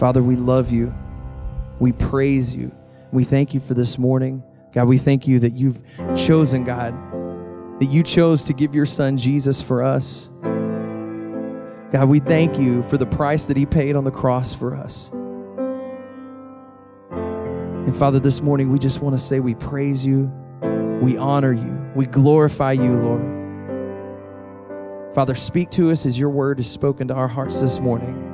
Father, we love you. We praise you. We thank you for this morning. God, we thank you that you've chosen, God, that you chose to give your son Jesus for us. God, we thank you for the price that he paid on the cross for us. And Father, this morning we just want to say we praise you, we honor you, we glorify you, Lord. Father, speak to us as your word is spoken to our hearts this morning.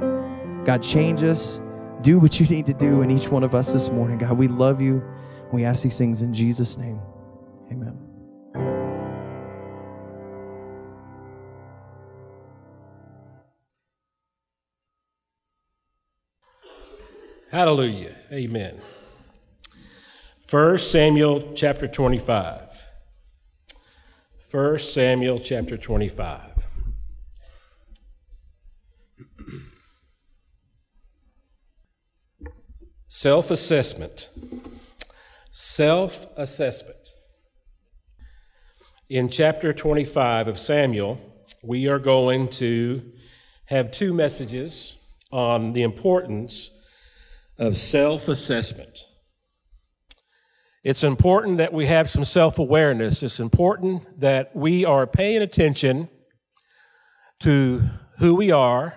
God, change us. Do what you need to do in each one of us this morning. God, we love you. We ask these things in Jesus' name. Amen. Hallelujah. Amen. 1 Samuel chapter 25. 1 Samuel chapter 25. Self assessment. Self assessment. In chapter 25 of Samuel, we are going to have two messages on the importance of self assessment. It's important that we have some self awareness. It's important that we are paying attention to who we are,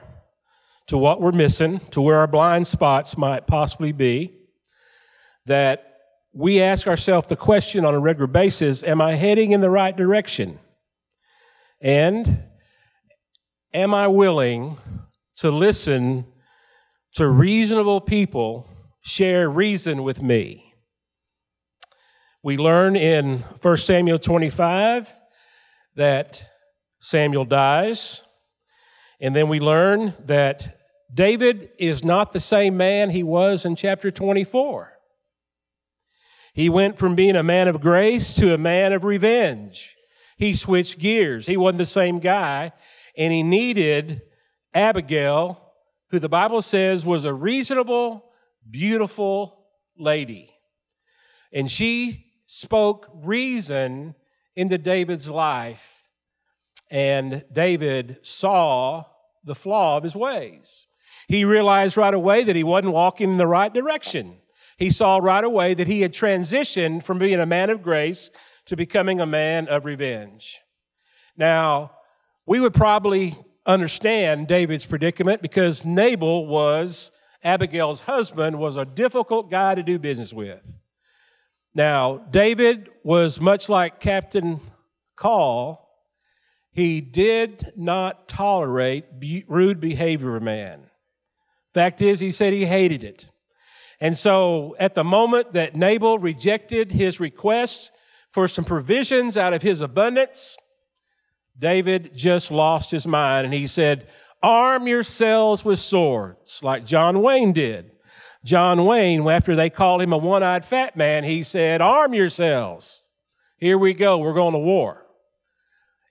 to what we're missing, to where our blind spots might possibly be. That we ask ourselves the question on a regular basis Am I heading in the right direction? And am I willing to listen to reasonable people share reason with me. We learn in 1 Samuel 25 that Samuel dies, and then we learn that David is not the same man he was in chapter 24. He went from being a man of grace to a man of revenge. He switched gears. He wasn't the same guy, and he needed Abigail who the Bible says was a reasonable, beautiful lady. And she spoke reason into David's life. And David saw the flaw of his ways. He realized right away that he wasn't walking in the right direction. He saw right away that he had transitioned from being a man of grace to becoming a man of revenge. Now, we would probably understand David's predicament because Nabal was Abigail's husband was a difficult guy to do business with. Now, David was much like Captain Call. He did not tolerate be- rude behavior of man. Fact is, he said he hated it. And so at the moment that Nabal rejected his request for some provisions out of his abundance, David just lost his mind and he said, Arm yourselves with swords, like John Wayne did. John Wayne, after they called him a one eyed fat man, he said, Arm yourselves. Here we go. We're going to war.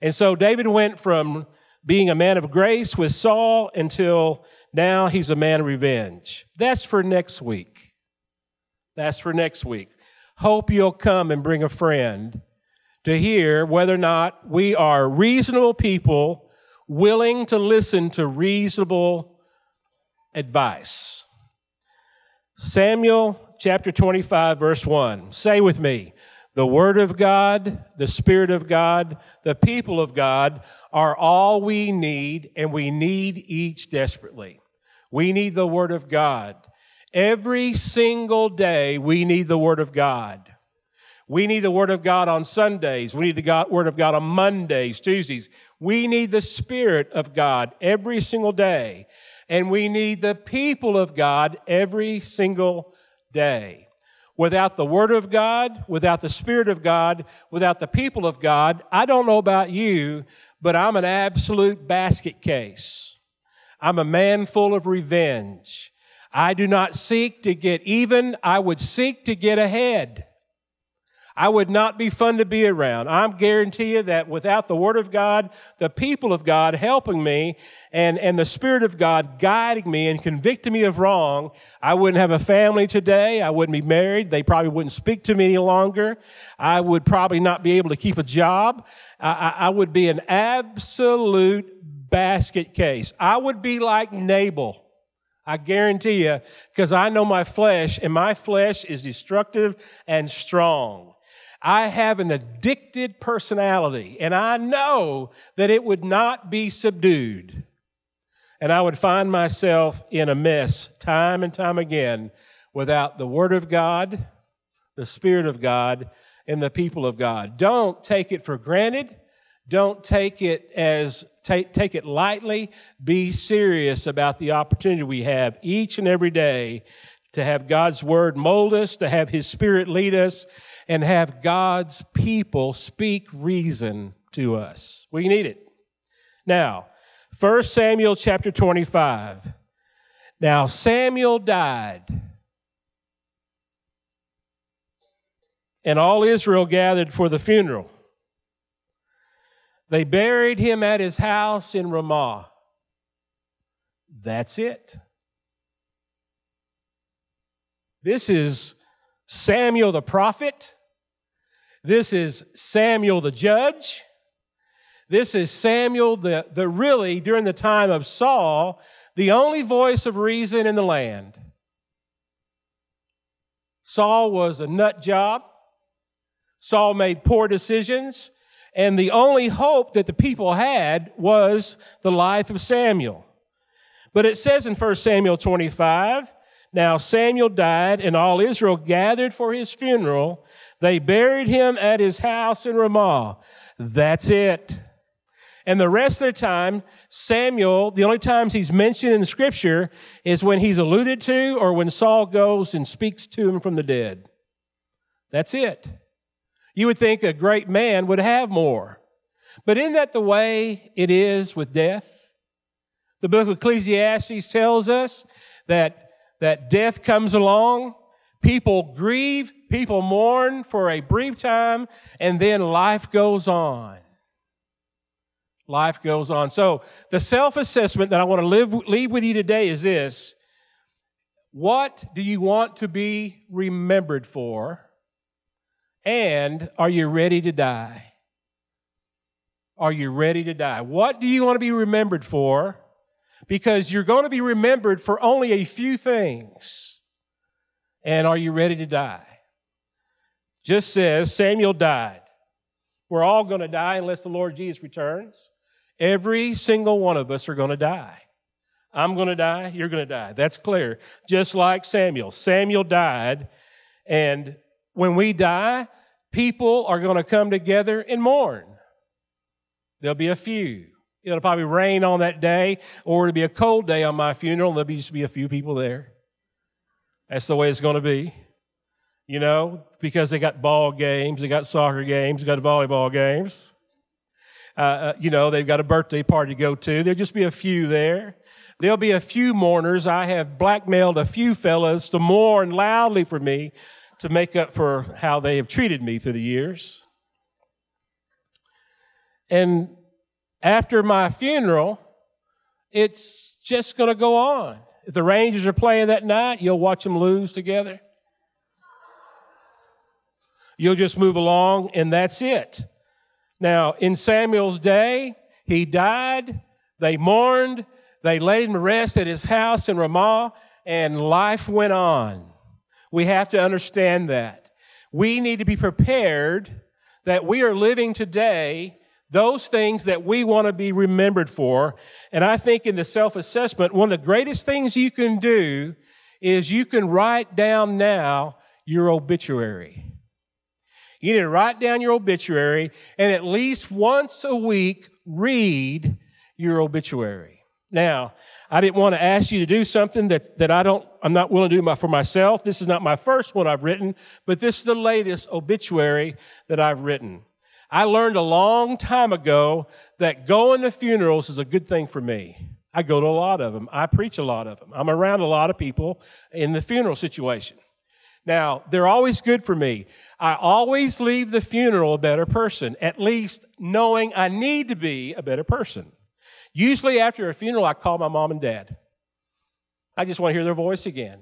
And so David went from being a man of grace with Saul until now he's a man of revenge. That's for next week. That's for next week. Hope you'll come and bring a friend to hear whether or not we are reasonable people willing to listen to reasonable advice. Samuel chapter 25, verse 1. Say with me, the Word of God, the Spirit of God, the people of God are all we need, and we need each desperately. We need the Word of God. Every single day, we need the Word of God. We need the Word of God on Sundays. We need the God, Word of God on Mondays, Tuesdays. We need the Spirit of God every single day. And we need the people of God every single day. Without the Word of God, without the Spirit of God, without the people of God, I don't know about you, but I'm an absolute basket case. I'm a man full of revenge. I do not seek to get even. I would seek to get ahead. I would not be fun to be around. I'm guarantee you that without the Word of God, the people of God helping me, and, and the Spirit of God guiding me and convicting me of wrong, I wouldn't have a family today. I wouldn't be married. They probably wouldn't speak to me any longer. I would probably not be able to keep a job. I, I, I would be an absolute basket case. I would be like Nabal. I guarantee you, because I know my flesh, and my flesh is destructive and strong. I have an addicted personality, and I know that it would not be subdued. And I would find myself in a mess time and time again without the Word of God, the Spirit of God, and the people of God. Don't take it for granted. Don't take it as take, take it lightly. Be serious about the opportunity we have each and every day to have God's word mold us, to have his spirit lead us, and have God's people speak reason to us. We need it. Now, 1 Samuel chapter 25. Now, Samuel died, and all Israel gathered for the funeral. They buried him at his house in Ramah. That's it. This is Samuel the prophet this is Samuel the judge. This is Samuel the, the really, during the time of Saul, the only voice of reason in the land. Saul was a nut job. Saul made poor decisions. And the only hope that the people had was the life of Samuel. But it says in 1 Samuel 25, now Samuel died, and all Israel gathered for his funeral. They buried him at his house in Ramah. That's it. And the rest of the time, Samuel, the only times he's mentioned in the scripture is when he's alluded to or when Saul goes and speaks to him from the dead. That's it. You would think a great man would have more. But isn't that the way it is with death? The book of Ecclesiastes tells us that, that death comes along People grieve, people mourn for a brief time, and then life goes on. Life goes on. So, the self assessment that I want to live, leave with you today is this What do you want to be remembered for? And are you ready to die? Are you ready to die? What do you want to be remembered for? Because you're going to be remembered for only a few things. And are you ready to die? Just says Samuel died. We're all going to die unless the Lord Jesus returns. Every single one of us are going to die. I'm going to die. You're going to die. That's clear. Just like Samuel. Samuel died. And when we die, people are going to come together and mourn. There'll be a few. It'll probably rain on that day, or it'll be a cold day on my funeral, and there'll be just be a few people there. That's the way it's going to be. You know, because they got ball games, they got soccer games, they got volleyball games. Uh, uh, you know, they've got a birthday party to go to. There'll just be a few there. There'll be a few mourners. I have blackmailed a few fellas to mourn loudly for me to make up for how they have treated me through the years. And after my funeral, it's just going to go on. If the Rangers are playing that night, you'll watch them lose together. You'll just move along, and that's it. Now, in Samuel's day, he died, they mourned, they laid him to rest at his house in Ramah, and life went on. We have to understand that. We need to be prepared that we are living today those things that we want to be remembered for. And I think in the self-assessment, one of the greatest things you can do is you can write down now your obituary. You need to write down your obituary and at least once a week read your obituary. Now, I didn't want to ask you to do something that, that I don't, I'm not willing to do my, for myself. This is not my first one I've written, but this is the latest obituary that I've written. I learned a long time ago that going to funerals is a good thing for me. I go to a lot of them. I preach a lot of them. I'm around a lot of people in the funeral situation. Now, they're always good for me. I always leave the funeral a better person, at least knowing I need to be a better person. Usually after a funeral, I call my mom and dad. I just want to hear their voice again.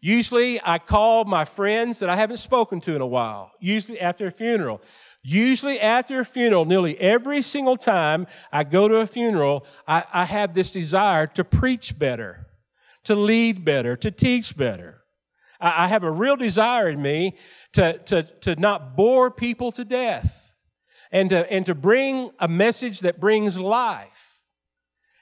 Usually I call my friends that I haven't spoken to in a while, usually after a funeral. Usually after a funeral, nearly every single time I go to a funeral, I, I have this desire to preach better, to lead better, to teach better. I, I have a real desire in me to, to, to not bore people to death and to, and to bring a message that brings life.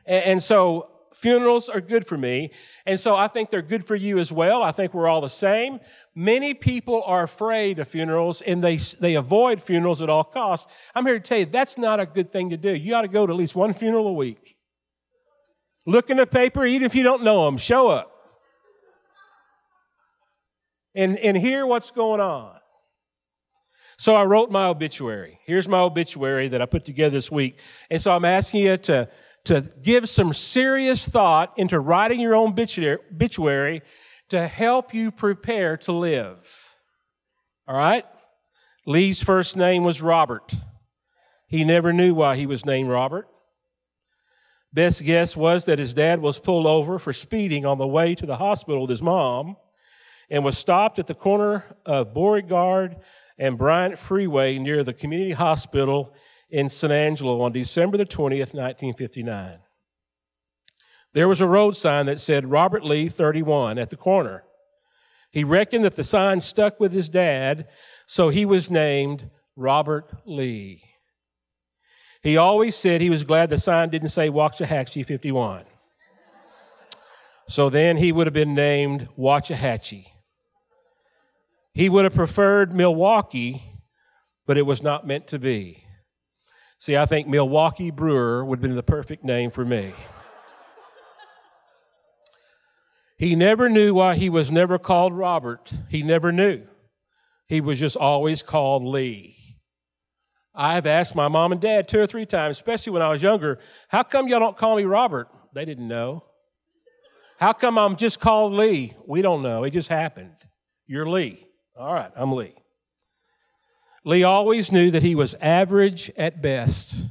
And, and so funerals are good for me. And so I think they're good for you as well. I think we're all the same. Many people are afraid of funerals and they, they avoid funerals at all costs. I'm here to tell you that's not a good thing to do. You ought to go to at least one funeral a week. Look in the paper, even if you don't know them, show up. And, and hear what's going on. So I wrote my obituary. Here's my obituary that I put together this week. And so I'm asking you to, to give some serious thought into writing your own obituary to help you prepare to live. All right? Lee's first name was Robert. He never knew why he was named Robert. Best guess was that his dad was pulled over for speeding on the way to the hospital with his mom and was stopped at the corner of Beauregard and Bryant Freeway near the community hospital in San Angelo on December the 20th, 1959. There was a road sign that said Robert Lee 31 at the corner. He reckoned that the sign stuck with his dad, so he was named Robert Lee. He always said he was glad the sign didn't say Waxahachie 51. So then he would have been named Waxahachie. He would have preferred Milwaukee, but it was not meant to be. See, I think Milwaukee Brewer would have been the perfect name for me. he never knew why he was never called Robert. He never knew. He was just always called Lee. I've asked my mom and dad two or three times, especially when I was younger, how come y'all don't call me Robert? They didn't know. How come I'm just called Lee? We don't know. It just happened. You're Lee. All right, I'm Lee. Lee always knew that he was average at best.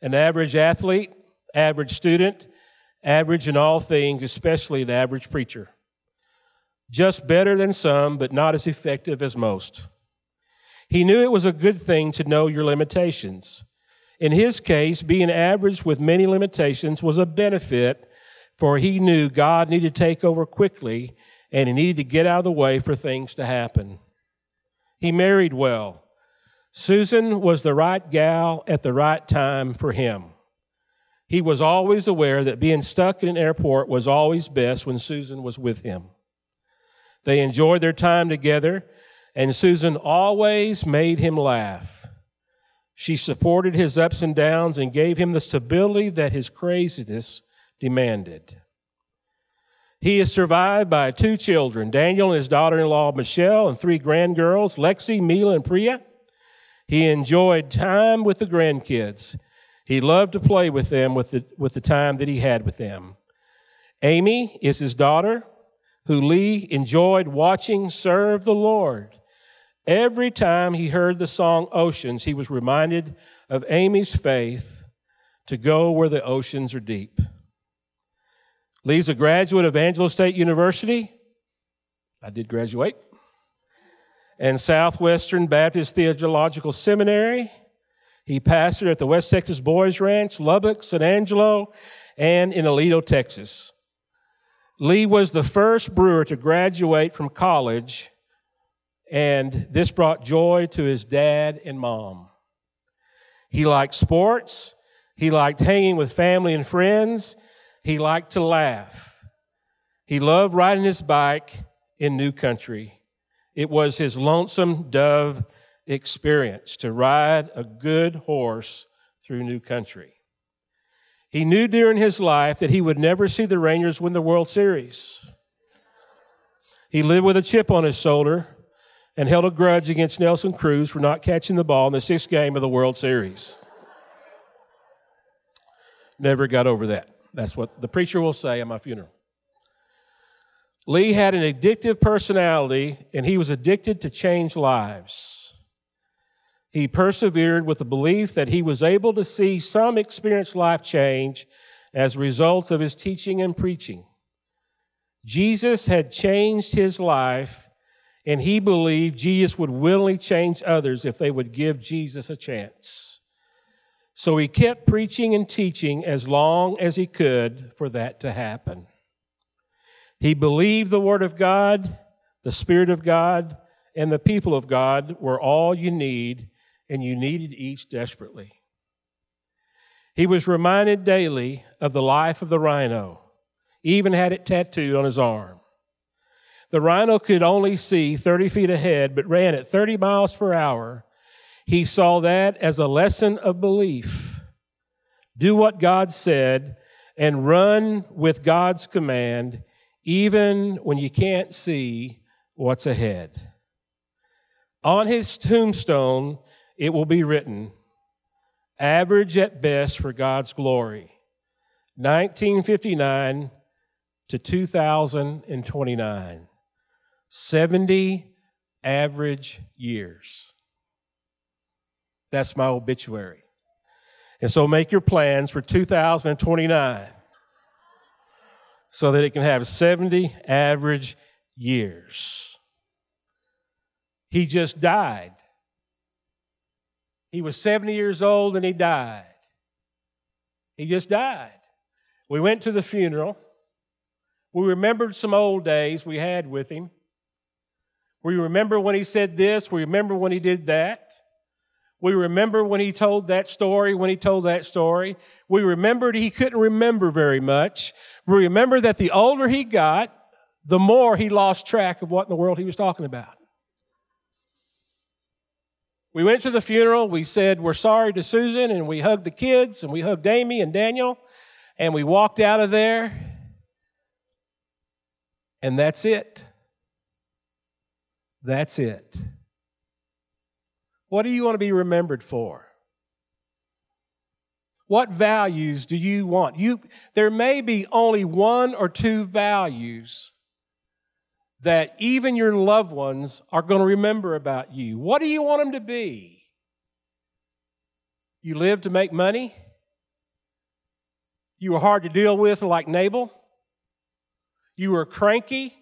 An average athlete, average student, average in all things, especially an average preacher. Just better than some, but not as effective as most. He knew it was a good thing to know your limitations. In his case, being average with many limitations was a benefit, for he knew God needed to take over quickly and he needed to get out of the way for things to happen. He married well. Susan was the right gal at the right time for him. He was always aware that being stuck in an airport was always best when Susan was with him. They enjoyed their time together, and Susan always made him laugh. She supported his ups and downs and gave him the stability that his craziness demanded. He is survived by two children, Daniel and his daughter in law, Michelle, and three grandgirls, Lexi, Mila, and Priya. He enjoyed time with the grandkids. He loved to play with them with the, with the time that he had with them. Amy is his daughter, who Lee enjoyed watching serve the Lord. Every time he heard the song Oceans, he was reminded of Amy's faith to go where the oceans are deep. Lee's a graduate of Angelo State University. I did graduate. And Southwestern Baptist Theological Seminary. He pastored at the West Texas Boys Ranch, Lubbock, San Angelo, and in Aledo, Texas. Lee was the first brewer to graduate from college, and this brought joy to his dad and mom. He liked sports. He liked hanging with family and friends. He liked to laugh. He loved riding his bike in new country. It was his lonesome dove experience to ride a good horse through new country. He knew during his life that he would never see the Rangers win the World Series. He lived with a chip on his shoulder and held a grudge against Nelson Cruz for not catching the ball in the sixth game of the World Series. Never got over that. That's what the preacher will say at my funeral. Lee had an addictive personality and he was addicted to change lives. He persevered with the belief that he was able to see some experience life change as a result of his teaching and preaching. Jesus had changed his life and he believed Jesus would willingly change others if they would give Jesus a chance. So he kept preaching and teaching as long as he could for that to happen. He believed the Word of God, the Spirit of God, and the people of God were all you need, and you needed each desperately. He was reminded daily of the life of the rhino, even had it tattooed on his arm. The rhino could only see 30 feet ahead, but ran at 30 miles per hour. He saw that as a lesson of belief. Do what God said and run with God's command, even when you can't see what's ahead. On his tombstone, it will be written, average at best for God's glory. 1959 to 2029. 70 average years. That's my obituary. And so make your plans for 2029 so that it can have 70 average years. He just died. He was 70 years old and he died. He just died. We went to the funeral. We remembered some old days we had with him. We remember when he said this. We remember when he did that. We remember when he told that story, when he told that story. We remembered he couldn't remember very much. We remember that the older he got, the more he lost track of what in the world he was talking about. We went to the funeral. We said, We're sorry to Susan, and we hugged the kids, and we hugged Amy and Daniel, and we walked out of there. And that's it. That's it. What do you want to be remembered for? What values do you want? You, there may be only one or two values that even your loved ones are going to remember about you. What do you want them to be? You live to make money? You were hard to deal with like Nabal? You were cranky?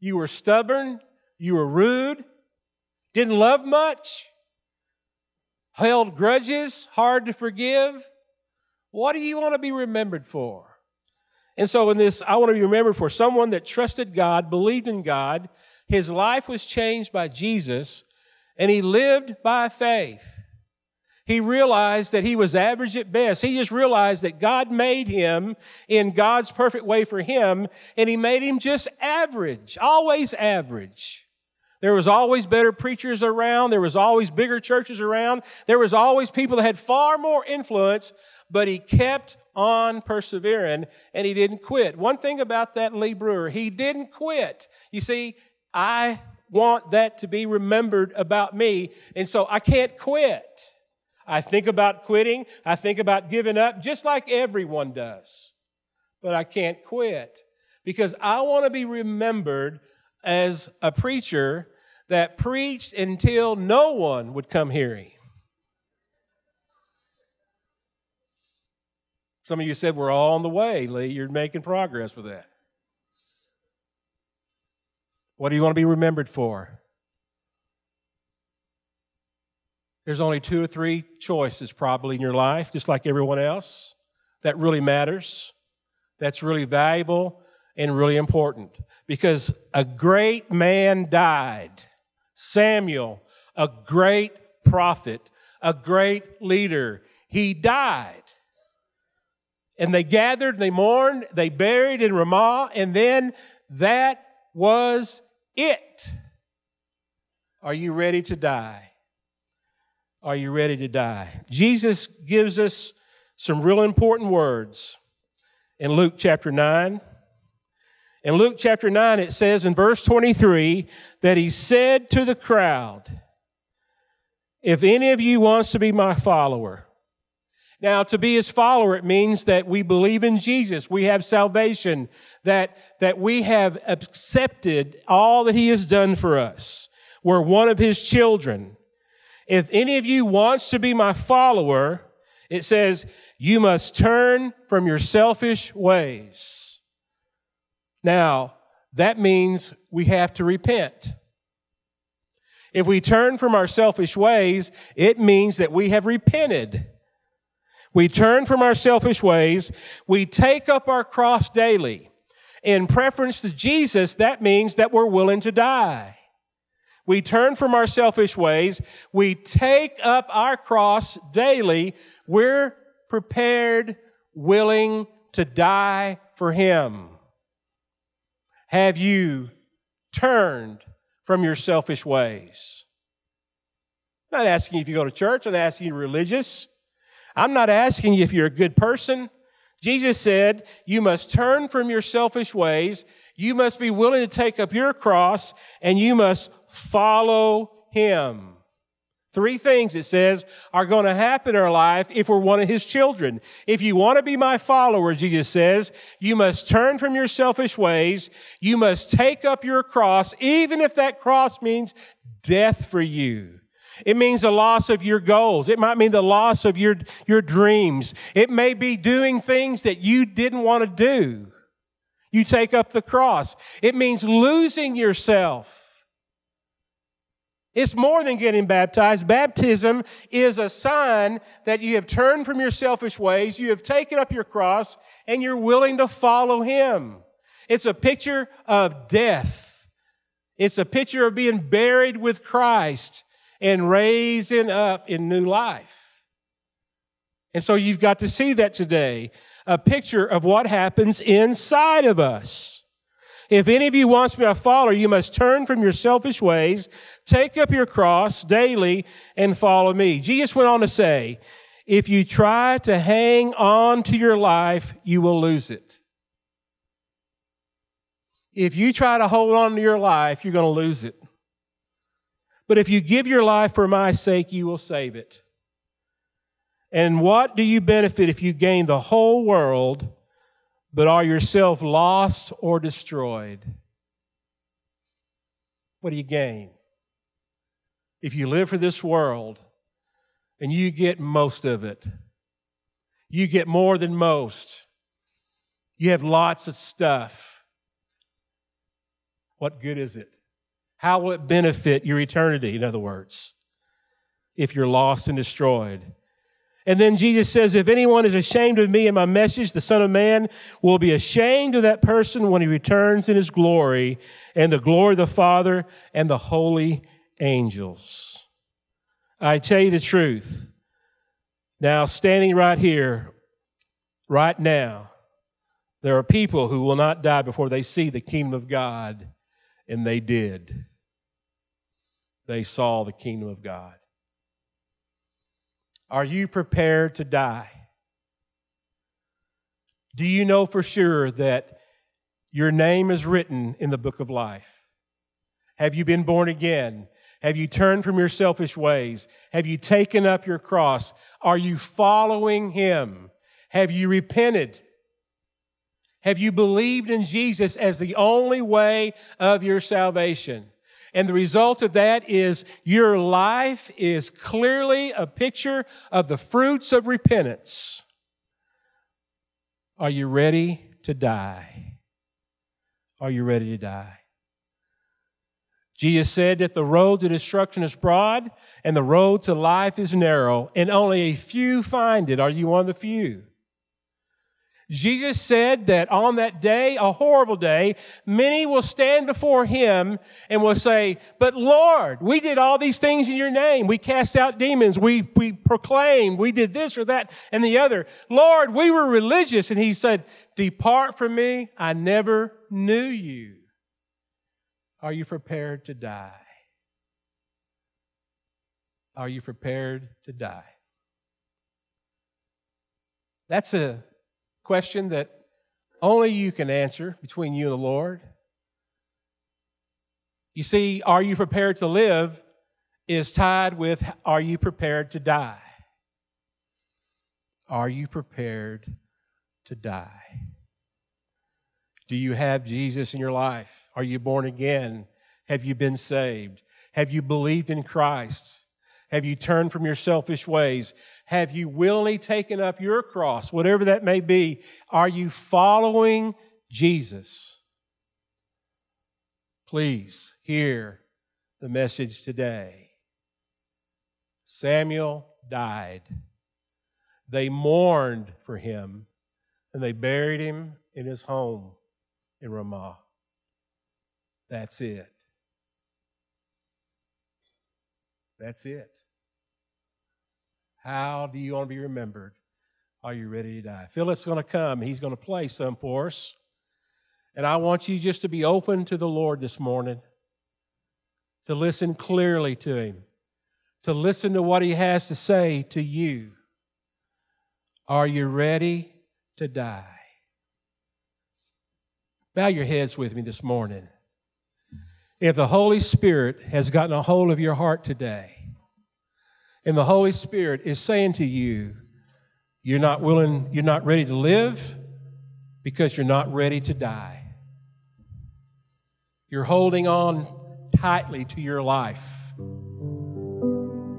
You were stubborn? You were rude? Didn't love much? Held grudges? Hard to forgive? What do you want to be remembered for? And so, in this, I want to be remembered for someone that trusted God, believed in God. His life was changed by Jesus, and he lived by faith. He realized that he was average at best. He just realized that God made him in God's perfect way for him, and he made him just average, always average. There was always better preachers around. There was always bigger churches around. There was always people that had far more influence, but he kept on persevering and he didn't quit. One thing about that Lee Brewer, he didn't quit. You see, I want that to be remembered about me, and so I can't quit. I think about quitting, I think about giving up, just like everyone does. But I can't quit because I want to be remembered as a preacher that preached until no one would come hearing. Some of you said we're all on the way, Lee. You're making progress with that. What do you want to be remembered for? There's only two or three choices probably in your life, just like everyone else, that really matters, that's really valuable and really important. Because a great man died. Samuel, a great prophet, a great leader. He died. And they gathered, they mourned, they buried in Ramah, and then that was it. Are you ready to die? Are you ready to die? Jesus gives us some real important words in Luke chapter 9. In Luke chapter 9, it says in verse 23 that he said to the crowd, If any of you wants to be my follower, now, to be his follower, it means that we believe in Jesus. We have salvation, that, that we have accepted all that he has done for us. We're one of his children. If any of you wants to be my follower, it says, you must turn from your selfish ways. Now, that means we have to repent. If we turn from our selfish ways, it means that we have repented. We turn from our selfish ways. We take up our cross daily. in preference to Jesus, that means that we're willing to die. We turn from our selfish ways. We take up our cross daily. We're prepared, willing to die for Him. Have you turned from your selfish ways? I'm not asking you if you go to church. I'm not asking you religious. I'm not asking you if you're a good person. Jesus said, you must turn from your selfish ways. You must be willing to take up your cross and you must follow him. Three things it says are going to happen in our life if we're one of his children. If you want to be my follower, Jesus says, you must turn from your selfish ways. You must take up your cross, even if that cross means death for you. It means the loss of your goals. It might mean the loss of your, your dreams. It may be doing things that you didn't want to do. You take up the cross. It means losing yourself. It's more than getting baptized. Baptism is a sign that you have turned from your selfish ways, you have taken up your cross, and you're willing to follow Him. It's a picture of death. It's a picture of being buried with Christ and raising up in new life. And so you've got to see that today, a picture of what happens inside of us. If any of you wants to be a follower, you must turn from your selfish ways, take up your cross daily, and follow me. Jesus went on to say, if you try to hang on to your life, you will lose it. If you try to hold on to your life, you're going to lose it. But if you give your life for my sake, you will save it. And what do you benefit if you gain the whole world, but are yourself lost or destroyed? What do you gain? If you live for this world and you get most of it, you get more than most, you have lots of stuff, what good is it? How will it benefit your eternity, in other words, if you're lost and destroyed? And then Jesus says, If anyone is ashamed of me and my message, the Son of Man will be ashamed of that person when he returns in his glory and the glory of the Father and the holy angels. I tell you the truth. Now, standing right here, right now, there are people who will not die before they see the kingdom of God, and they did they saw the kingdom of God. Are you prepared to die? Do you know for sure that your name is written in the book of life? Have you been born again? Have you turned from your selfish ways? Have you taken up your cross? Are you following Him? Have you repented? Have you believed in Jesus as the only way of your salvation? And the result of that is your life is clearly a picture of the fruits of repentance. Are you ready to die? Are you ready to die? Jesus said that the road to destruction is broad and the road to life is narrow, and only a few find it. Are you one of the few? Jesus said that on that day, a horrible day, many will stand before him and will say, but Lord, we did all these things in your name. We cast out demons. We, we proclaimed. We did this or that and the other. Lord, we were religious. And he said, depart from me. I never knew you. Are you prepared to die? Are you prepared to die? That's a question that only you can answer between you and the Lord. You see, are you prepared to live is tied with are you prepared to die? Are you prepared to die? Do you have Jesus in your life? Are you born again? Have you been saved? Have you believed in Christ? Have you turned from your selfish ways? Have you willingly taken up your cross, whatever that may be? Are you following Jesus? Please hear the message today. Samuel died. They mourned for him and they buried him in his home. in Ramah. That's it. That's it. How do you want to be remembered? Are you ready to die? Philip's going to come. He's going to play some for us. And I want you just to be open to the Lord this morning, to listen clearly to Him, to listen to what He has to say to you. Are you ready to die? Bow your heads with me this morning. If the Holy Spirit has gotten a hold of your heart today, and the Holy Spirit is saying to you, you're not willing, you're not ready to live because you're not ready to die. You're holding on tightly to your life.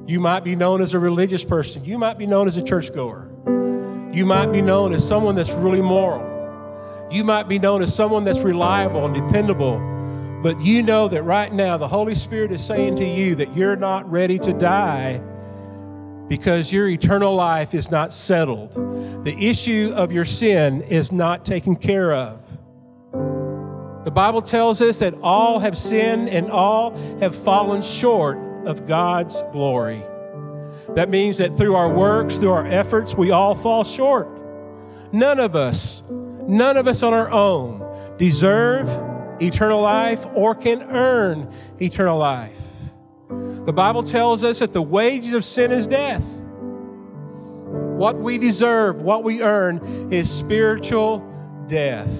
You might be known as a religious person. You might be known as a churchgoer. You might be known as someone that's really moral. You might be known as someone that's reliable and dependable. But you know that right now the Holy Spirit is saying to you that you're not ready to die because your eternal life is not settled. The issue of your sin is not taken care of. The Bible tells us that all have sinned and all have fallen short of God's glory. That means that through our works, through our efforts, we all fall short. None of us, none of us on our own deserve eternal life or can earn eternal life. The Bible tells us that the wages of sin is death. What we deserve, what we earn, is spiritual death.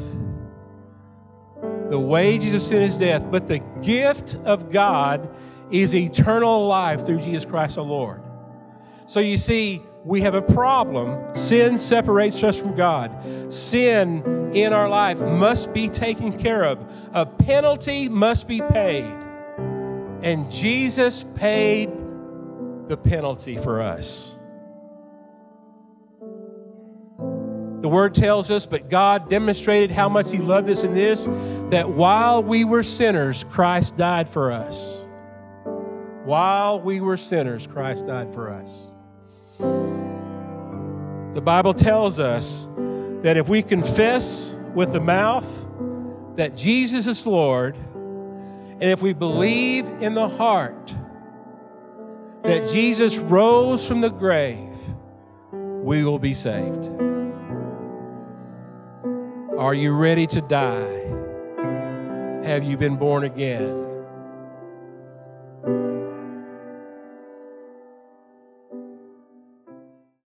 The wages of sin is death, but the gift of God is eternal life through Jesus Christ our Lord. So you see, we have a problem. Sin separates us from God. Sin in our life must be taken care of. A penalty must be paid. And Jesus paid the penalty for us. The word tells us, but God demonstrated how much He loved us in this, that while we were sinners, Christ died for us. While we were sinners, Christ died for us. The Bible tells us that if we confess with the mouth that Jesus is Lord, and if we believe in the heart that Jesus rose from the grave, we will be saved. Are you ready to die? Have you been born again?